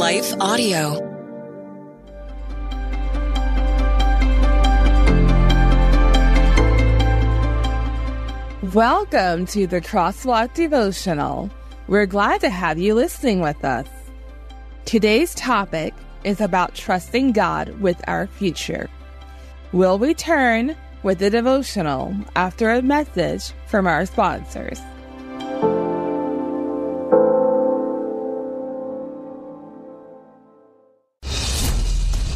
Life Audio. Welcome to the Crosswalk Devotional. We're glad to have you listening with us. Today's topic is about trusting God with our future. We'll return with the devotional after a message from our sponsors.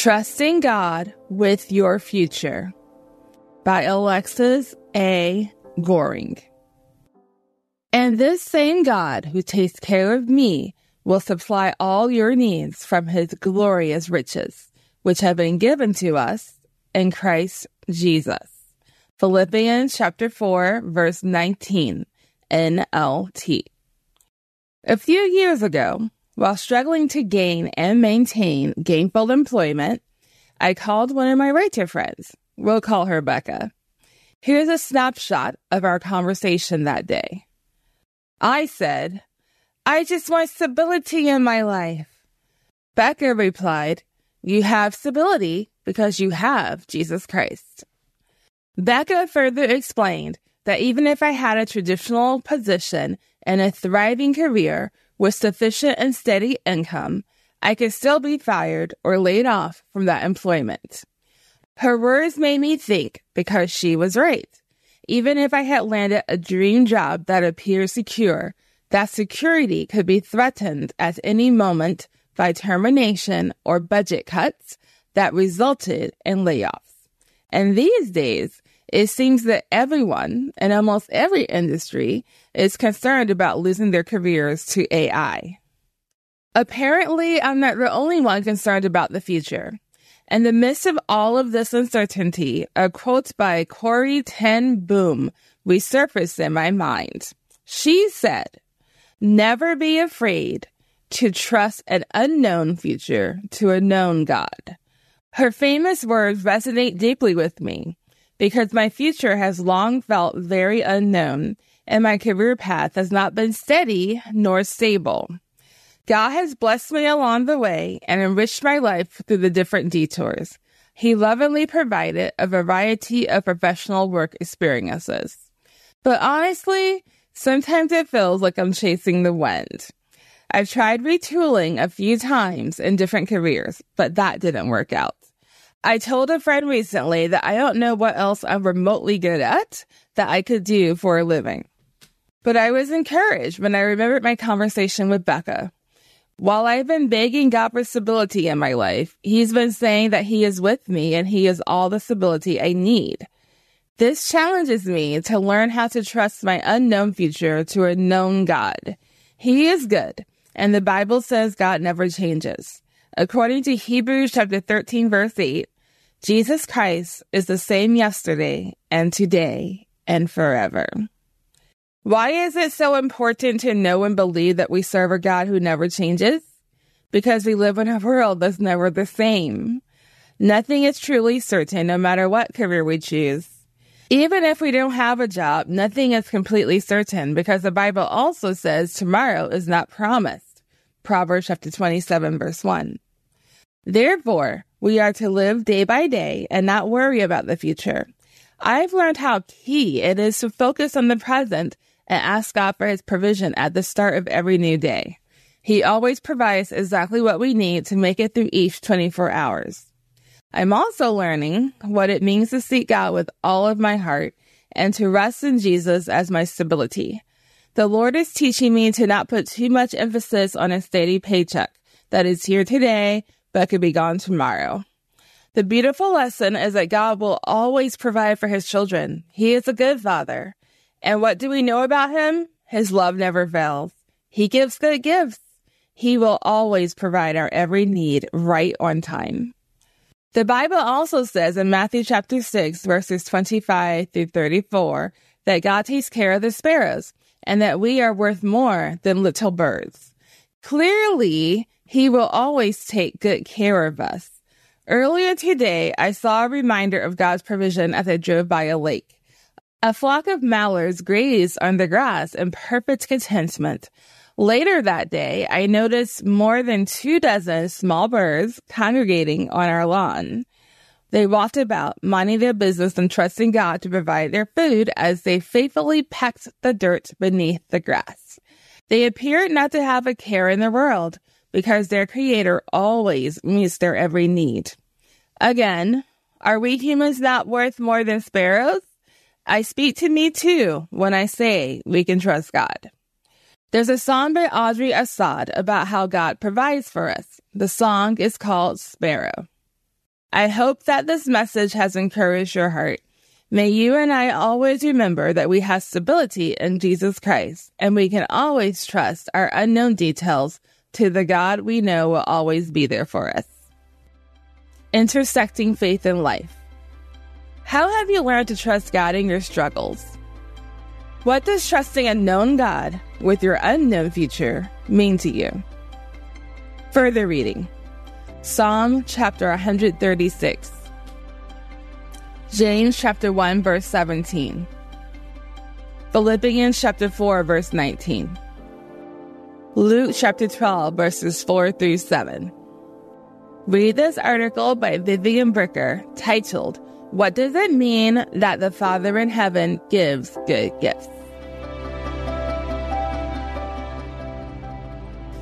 Trusting God with Your Future by Alexis A. Goring. And this same God who takes care of me will supply all your needs from his glorious riches, which have been given to us in Christ Jesus. Philippians chapter 4, verse 19, NLT. A few years ago, while struggling to gain and maintain gainful employment, I called one of my writer friends. We'll call her Becca. Here's a snapshot of our conversation that day. I said, I just want stability in my life. Becca replied, You have stability because you have Jesus Christ. Becca further explained that even if I had a traditional position and a thriving career with sufficient and steady income, I could still be fired or laid off from that employment. Her words made me think because she was right. Even if I had landed a dream job that appeared secure, that security could be threatened at any moment by termination or budget cuts that resulted in layoffs. And these days, it seems that everyone in almost every industry is concerned about losing their careers to AI. Apparently, I'm not the only one concerned about the future. In the midst of all of this uncertainty, a quote by Corrie ten Boom resurfaced in my mind. She said, Never be afraid to trust an unknown future to a known God. Her famous words resonate deeply with me because my future has long felt very unknown and my career path has not been steady nor stable. God has blessed me along the way and enriched my life through the different detours. He lovingly provided a variety of professional work experiences. But honestly, sometimes it feels like I'm chasing the wind. I've tried retooling a few times in different careers, but that didn't work out. I told a friend recently that I don't know what else I'm remotely good at that I could do for a living. But I was encouraged when I remembered my conversation with Becca. While I've been begging God for stability in my life, He's been saying that He is with me and He is all the stability I need. This challenges me to learn how to trust my unknown future to a known God. He is good, and the Bible says God never changes. According to Hebrews chapter 13 verse 8, Jesus Christ is the same yesterday and today and forever. Why is it so important to know and believe that we serve a God who never changes? Because we live in a world that's never the same. Nothing is truly certain no matter what career we choose. Even if we don't have a job, nothing is completely certain because the Bible also says tomorrow is not promised. Proverbs chapter 27 verse 1. Therefore, we are to live day by day and not worry about the future. I've learned how key it is to focus on the present and ask God for his provision at the start of every new day. He always provides exactly what we need to make it through each 24 hours. I'm also learning what it means to seek God with all of my heart and to rest in Jesus as my stability. The Lord is teaching me to not put too much emphasis on a steady paycheck that is here today but could be gone tomorrow. The beautiful lesson is that God will always provide for his children. He is a good father. And what do we know about him? His love never fails. He gives good gifts. He will always provide our every need right on time. The Bible also says in Matthew chapter 6, verses 25 through 34, that God takes care of the sparrows and that we are worth more than little birds. Clearly, He will always take good care of us. Earlier today, I saw a reminder of God's provision as I drove by a lake. A flock of mallards grazed on the grass in perfect contentment, Later that day, I noticed more than two dozen small birds congregating on our lawn. They walked about, minding their business and trusting God to provide their food as they faithfully pecked the dirt beneath the grass. They appeared not to have a care in the world because their Creator always meets their every need. Again, are we humans not worth more than sparrows? I speak to me too when I say we can trust God. There's a song by Audrey Assad about how God provides for us. The song is called Sparrow. I hope that this message has encouraged your heart. May you and I always remember that we have stability in Jesus Christ, and we can always trust our unknown details to the God we know will always be there for us. Intersecting faith and life. How have you learned to trust God in your struggles? What does trusting a known God with your unknown future mean to you? Further reading Psalm chapter 136, James chapter 1, verse 17, Philippians chapter 4, verse 19, Luke chapter 12, verses 4 through 7. Read this article by Vivian Bricker titled what does it mean that the Father in heaven gives good gifts?